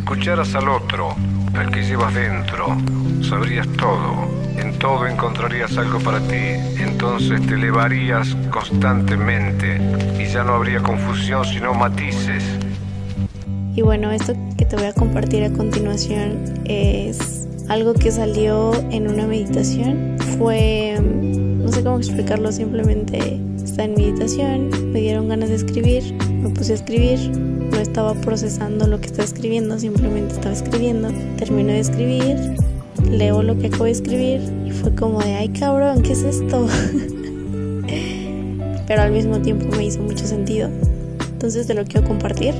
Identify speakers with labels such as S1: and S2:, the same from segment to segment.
S1: escucharas al otro, al que llevas dentro, sabrías todo. En todo encontrarías algo para ti. Entonces te elevarías constantemente y ya no habría confusión sino matices.
S2: Y bueno, esto que te voy a compartir a continuación es algo que salió en una meditación. Fue, no sé cómo explicarlo, simplemente está en meditación, me dieron ganas de escribir, me puse a escribir, no estaba procesando lo que estaba escribiendo, simplemente estaba escribiendo, terminé de escribir, leo lo que acabo de escribir y fue como de, ay cabrón, ¿qué es esto? Pero al mismo tiempo me hizo mucho sentido. Entonces te lo quiero compartir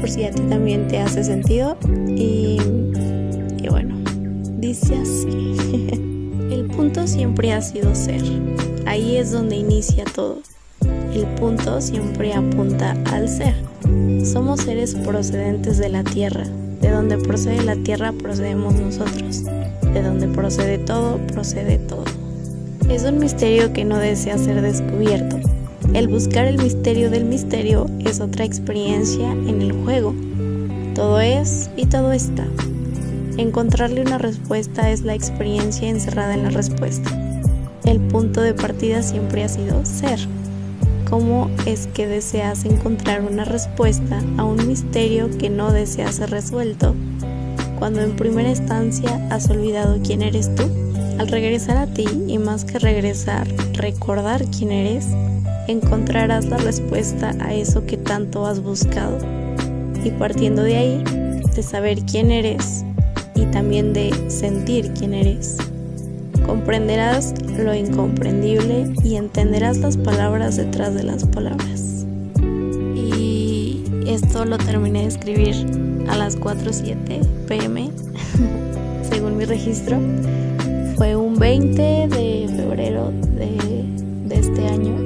S2: por si a ti también te hace sentido. Y, y bueno, dice así. El punto siempre ha sido ser. Ahí es donde inicia todo. El punto siempre apunta al ser. Somos seres procedentes de la tierra. De donde procede la tierra procedemos nosotros. De donde procede todo, procede todo. Es un misterio que no desea ser descubierto. El buscar el misterio del misterio es otra experiencia en el juego. Todo es y todo está. Encontrarle una respuesta es la experiencia encerrada en la respuesta. El punto de partida siempre ha sido ser. ¿Cómo es que deseas encontrar una respuesta a un misterio que no deseas ser resuelto cuando en primera instancia has olvidado quién eres tú? Al regresar a ti y más que regresar, recordar quién eres, encontrarás la respuesta a eso que tanto has buscado. Y partiendo de ahí, de saber quién eres y también de sentir quién eres, comprenderás lo incomprendible y entenderás las palabras detrás de las palabras. Y esto lo terminé de escribir a las 4.07 pm, según mi registro. Fue un 20 de febrero de, de este año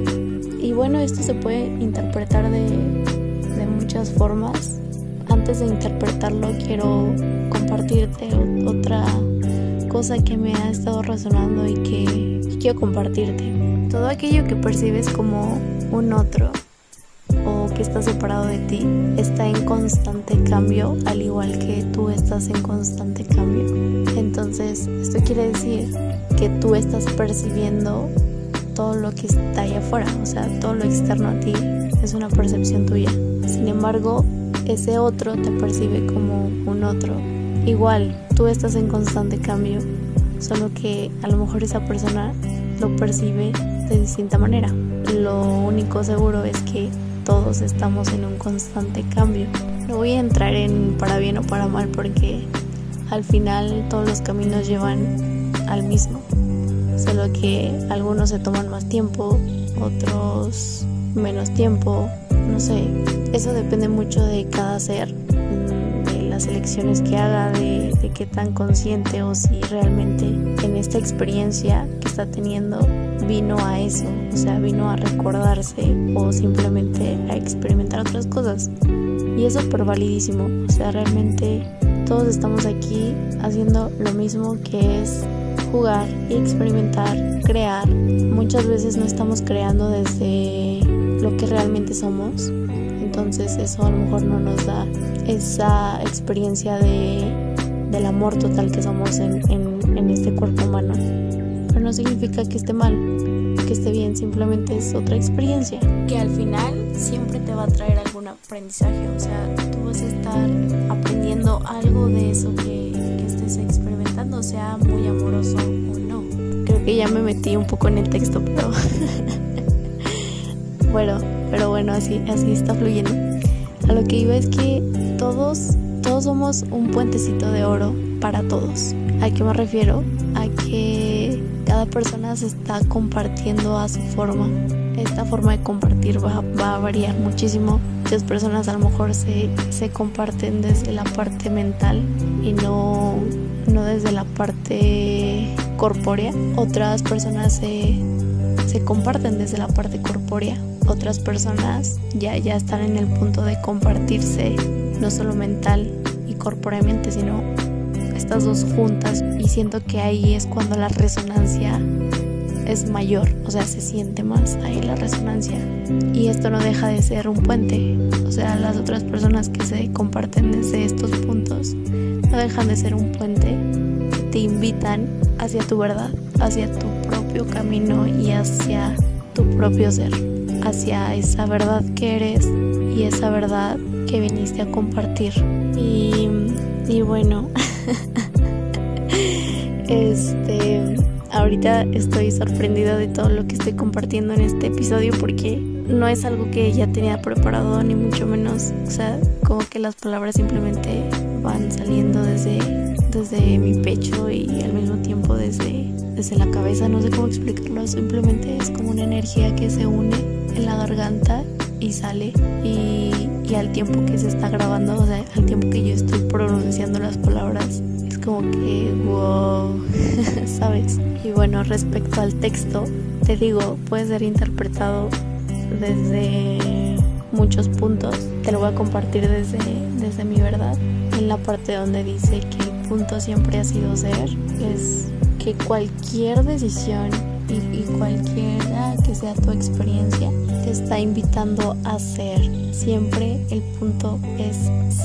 S2: y bueno, esto se puede interpretar de, de muchas formas. Antes de interpretarlo, quiero compartirte otra cosa que me ha estado resonando y que quiero compartirte. Todo aquello que percibes como un otro o que está separado de ti está en constante cambio, al igual que tú estás en constante cambio. Entonces, esto quiere decir que tú estás percibiendo todo lo que está allá afuera, o sea, todo lo externo a ti es una percepción tuya. Sin embargo, ese otro te percibe como un otro. Igual, tú estás en constante cambio, solo que a lo mejor esa persona lo percibe de distinta manera. Lo único seguro es que todos estamos en un constante cambio. No voy a entrar en para bien o para mal porque al final todos los caminos llevan al mismo solo que algunos se toman más tiempo, otros menos tiempo, no sé, eso depende mucho de cada ser, las elecciones que haga, de, de qué tan consciente o si realmente en esta experiencia que está teniendo vino a eso, o sea, vino a recordarse o simplemente a experimentar otras cosas. Y es súper validísimo, o sea, realmente todos estamos aquí haciendo lo mismo que es jugar y experimentar, crear. Muchas veces no estamos creando desde lo que realmente somos. Entonces eso a lo mejor no nos da esa experiencia de, del amor total que somos en, en, en este cuerpo humano. Pero no significa que esté mal, que esté bien, simplemente es otra experiencia. Que al final siempre te va a traer algún aprendizaje. O sea, tú vas a estar aprendiendo algo de eso que, que estés experimentando, sea muy amoroso o no. Creo que ya me metí un poco en el texto, pero bueno, pero bueno, así, así está fluyendo. A lo que iba es que todos, todos somos un puentecito de oro para todos. ¿A qué me refiero? A que cada persona se está compartiendo a su forma. Esta forma de compartir va, va a variar muchísimo. Muchas personas a lo mejor se, se comparten desde la parte mental y no, no desde la parte corpórea. Otras personas se, se comparten desde la parte corpórea. Otras personas ya, ya están en el punto de compartirse no solo mental y corpóreamente, sino estas dos juntas. Y siento que ahí es cuando la resonancia es mayor, o sea, se siente más ahí la resonancia. Y esto no deja de ser un puente, o sea, las otras personas que se comparten desde estos puntos no dejan de ser un puente te invitan hacia tu verdad, hacia tu propio camino y hacia tu propio ser, hacia esa verdad que eres y esa verdad que viniste a compartir. Y, y bueno, este, ahorita estoy sorprendida de todo lo que estoy compartiendo en este episodio porque no es algo que ya tenía preparado ni mucho menos, o sea, como que las palabras simplemente van saliendo desde, desde mi pecho y al mismo tiempo desde, desde la cabeza, no sé cómo explicarlo, simplemente es como una energía que se une en la garganta y sale y, y al tiempo que se está grabando, o sea, al tiempo que yo estoy pronunciando las palabras, es como que wow, ¿sabes? Y bueno, respecto al texto, te digo, puede ser interpretado desde muchos puntos. Te lo voy a compartir desde, desde mi verdad. En la parte donde dice que el punto siempre ha sido ser, es que cualquier decisión y, y cualquiera que sea tu experiencia te está invitando a ser. Siempre el punto es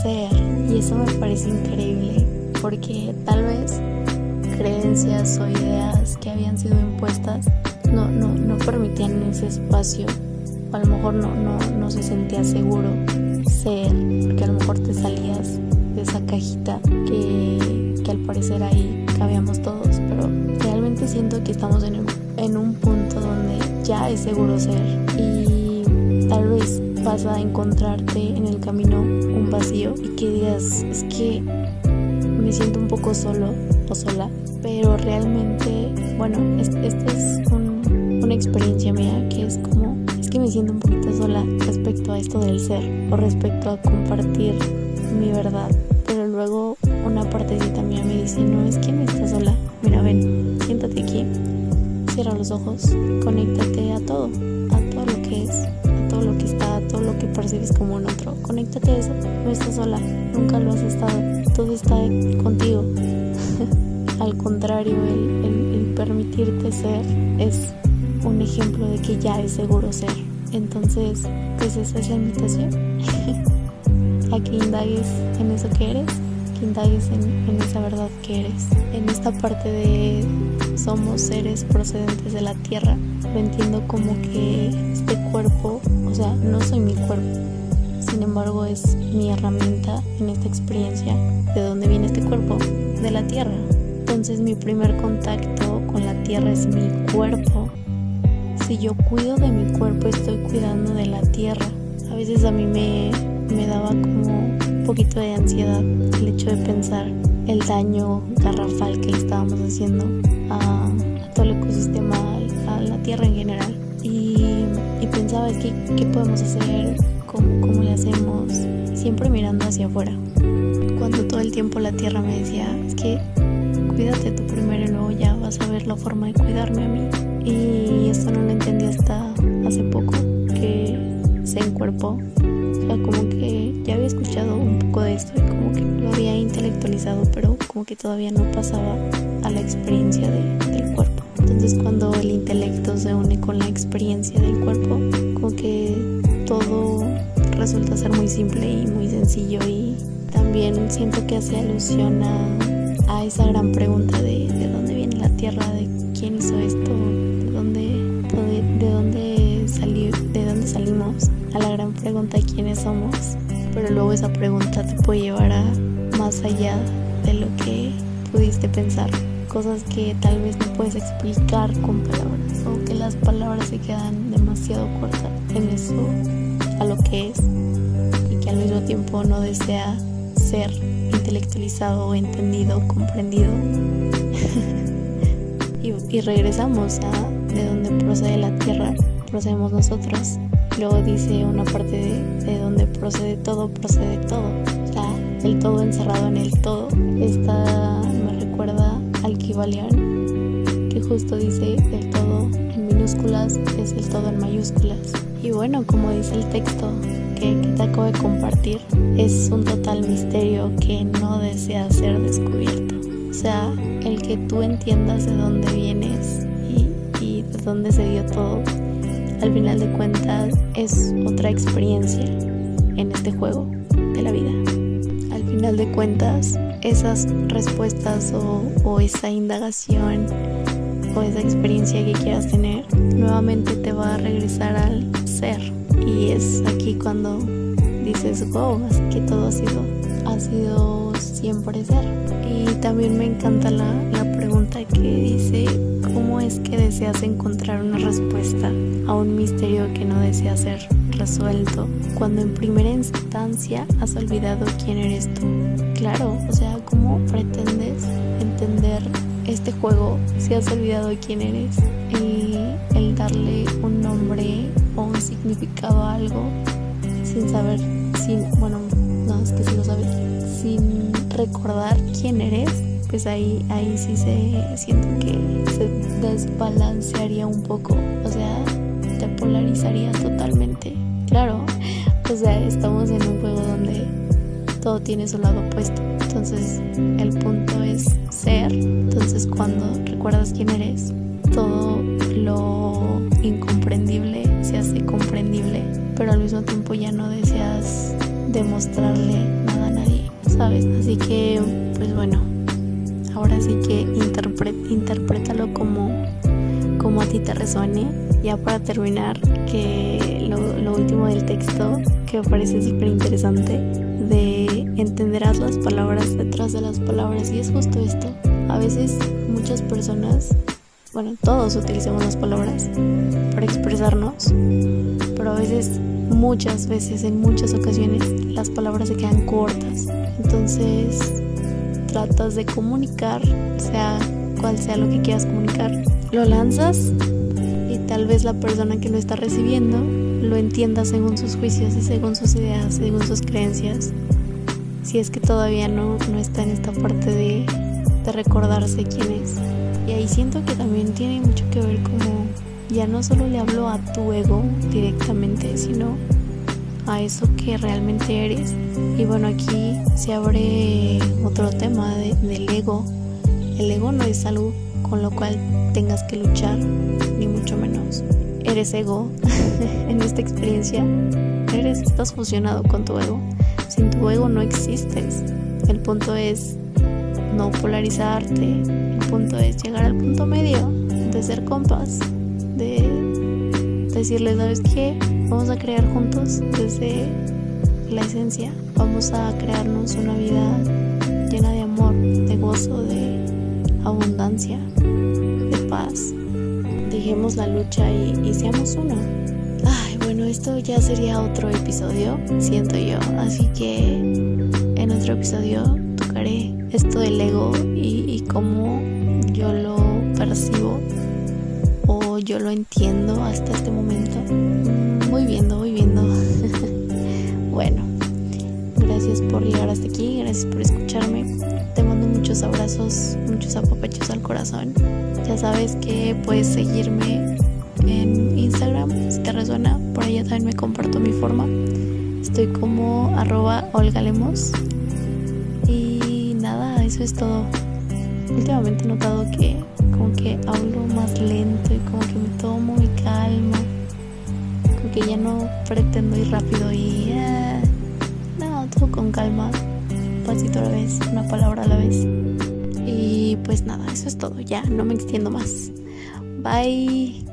S2: ser. Y eso me parece increíble porque tal vez creencias o ideas que habían sido impuestas no, no, no permitían ese espacio a lo mejor no, no, no se sentía seguro ser, porque a lo mejor te salías de esa cajita que, que al parecer ahí cabíamos todos, pero realmente siento que estamos en, en un punto donde ya es seguro ser y tal vez vas a encontrarte en el camino un vacío y que digas, es que me siento un poco solo o sola, pero realmente, bueno, esta es un, una experiencia mía que es como me siento un poquito sola respecto a esto del ser o respecto a compartir mi verdad. Pero luego una partecita mía me dice, no es que me ojos, conéctate a todo, a todo lo que es, a todo lo que está, a todo lo que percibes como un otro. Conéctate a eso, no estás sola, nunca lo has estado, todo está contigo. Al contrario, el, permitirte ser es un ejemplo de que ya es seguro ser. Entonces, pues esa es la invitación. a que indagues en eso que eres, que indagues en, esa verdad que eres. En esta parte de somos seres procedentes de la tierra, lo entiendo como que este cuerpo, o sea, no soy mi cuerpo, sin embargo es mi herramienta en esta experiencia. ¿De dónde viene este cuerpo? De la tierra. Entonces mi primer contacto con la tierra es mi cuerpo si yo cuido de mi cuerpo, estoy cuidando de la tierra. A veces a mí me, me daba como un poquito de ansiedad el hecho de pensar el daño garrafal que le estábamos haciendo a, todo el ecosistema, a, la tierra en general. Y, y pensaba, que, ¿qué podemos hacer? ¿Cómo, ¿Cómo le hacemos? Siempre mirando hacia afuera. Cuando todo el tiempo la tierra me decía, es que cuídate tú primero y luego ya vas a ver la forma de cuidarme a mí. Y esto no lo entendí hasta hace poco, que se encuerpó. Como que ya había escuchado un poco de esto y como que lo había intelectualizado, pero como que todavía no pasaba a la experiencia de, del cuerpo. Entonces cuando el intelecto se une con la experiencia del cuerpo, como que todo resulta ser muy simple y muy sencillo y también siento que hace alusión a, a esa gran pregunta de, de dónde viene la tierra, de quién hizo esto, pregunta quiénes somos, pero luego esa pregunta te puede llevar a más allá de lo que pudiste pensar, cosas que tal vez no puedes explicar con palabras o que las palabras se quedan demasiado cortas en eso a lo que es y que al mismo tiempo no desea ser intelectualizado, entendido, comprendido. y, y regresamos a de donde procede la tierra, procedemos nosotros Luego dice una parte de, de donde procede todo, procede todo. O sea, el todo encerrado en el todo. Esta me recuerda al Kibalión, que justo dice el todo en minúsculas es el todo en mayúsculas. Y bueno, como dice el texto que, que te acabo de compartir, es un total misterio que no desea ser descubierto. O sea, el que tú entiendas de dónde vienes y, y de dónde se dio todo al final de cuentas es otra experiencia en este juego de la vida. Al final de cuentas esas respuestas o, esa indagación o esa experiencia que quieras tener nuevamente te va a regresar al ser y es aquí cuando dices wow así que todo ha sido ha sido siempre ser y también me encanta la pregunta que dice es que deseas encontrar una respuesta a un misterio que no desea ser resuelto cuando en primera instancia has olvidado quién eres tú. Claro, o sea, ¿cómo pretendes entender este juego si has olvidado quién eres? Y el darle un nombre o un significado a algo sin saber, sin, bueno, no, es que si lo sabes, sin recordar quién eres, pues ahí, ahí sí se siento que se desbalancearía un poco, o sea, te polarizaría totalmente. Claro, o sea, estamos en un juego donde todo tiene su lado opuesto. Entonces, el punto es ser. Entonces, cuando recuerdas quién eres, todo lo incomprendible se hace comprendible, pero al mismo tiempo ya no deseas demostrarle nada a nadie, ¿sabes? Así que, pues bueno, ahora sí que interprétalo como, como a ti te resuene. Ya para terminar, que lo, lo último del texto que me parece súper interesante de entenderás las palabras detrás de las palabras y es justo esto. A veces muchas personas, bueno, todos utilizamos las palabras para expresarnos, pero a veces, muchas veces, en muchas ocasiones, las palabras se quedan cortas. Entonces, tratas de comunicar, sea cual sea lo que quieras comunicar, lo lanzas y tal vez la persona que lo está recibiendo lo entienda según sus juicios y según sus ideas, según sus creencias si es que todavía no, no está en esta parte de, de recordarse quién es. Y ahí siento que también tiene mucho que ver como ya no solo le hablo a tu ego directamente, sino a eso que realmente eres. Y bueno, aquí se abre otro tema El ego no es algo con lo cual tengas que luchar, ni mucho menos. Eres ego en esta experiencia. Eres, estás fusionado con tu ego. Sin tu ego no existes. El punto es no polarizarte. El punto es llegar al punto medio de ser compas. De decirle, ¿sabes qué? Vamos a crear juntos desde la esencia. Vamos a crearnos una vida llena de amor, gozo, de abundancia, de paz. Dejemos la lucha y, y seamos uno esto ya sería otro episodio, siento yo. Así que en otro episodio tocaré esto del ego y, y cómo yo lo percibo o yo lo entiendo hasta este momento. Muy viendo, muy viendo. bueno, gracias por llegar hasta aquí, gracias por escucharme. Abrazos, muchos apapachos al corazón. Ya sabes que puedes seguirme en Instagram, si te resuena, por allá también me comparto mi forma. Estoy como arroba olgalemos. Y nada, eso es todo. Últimamente he notado que como que hablo más lento y como que me tomo mi calma. Como que ya no pretendo ir rápido y... Eh, no, todo con calma. pasito a la vez, una palabra a la vez. Pues nada, eso es todo. Ya, no me extiendo más. Bye.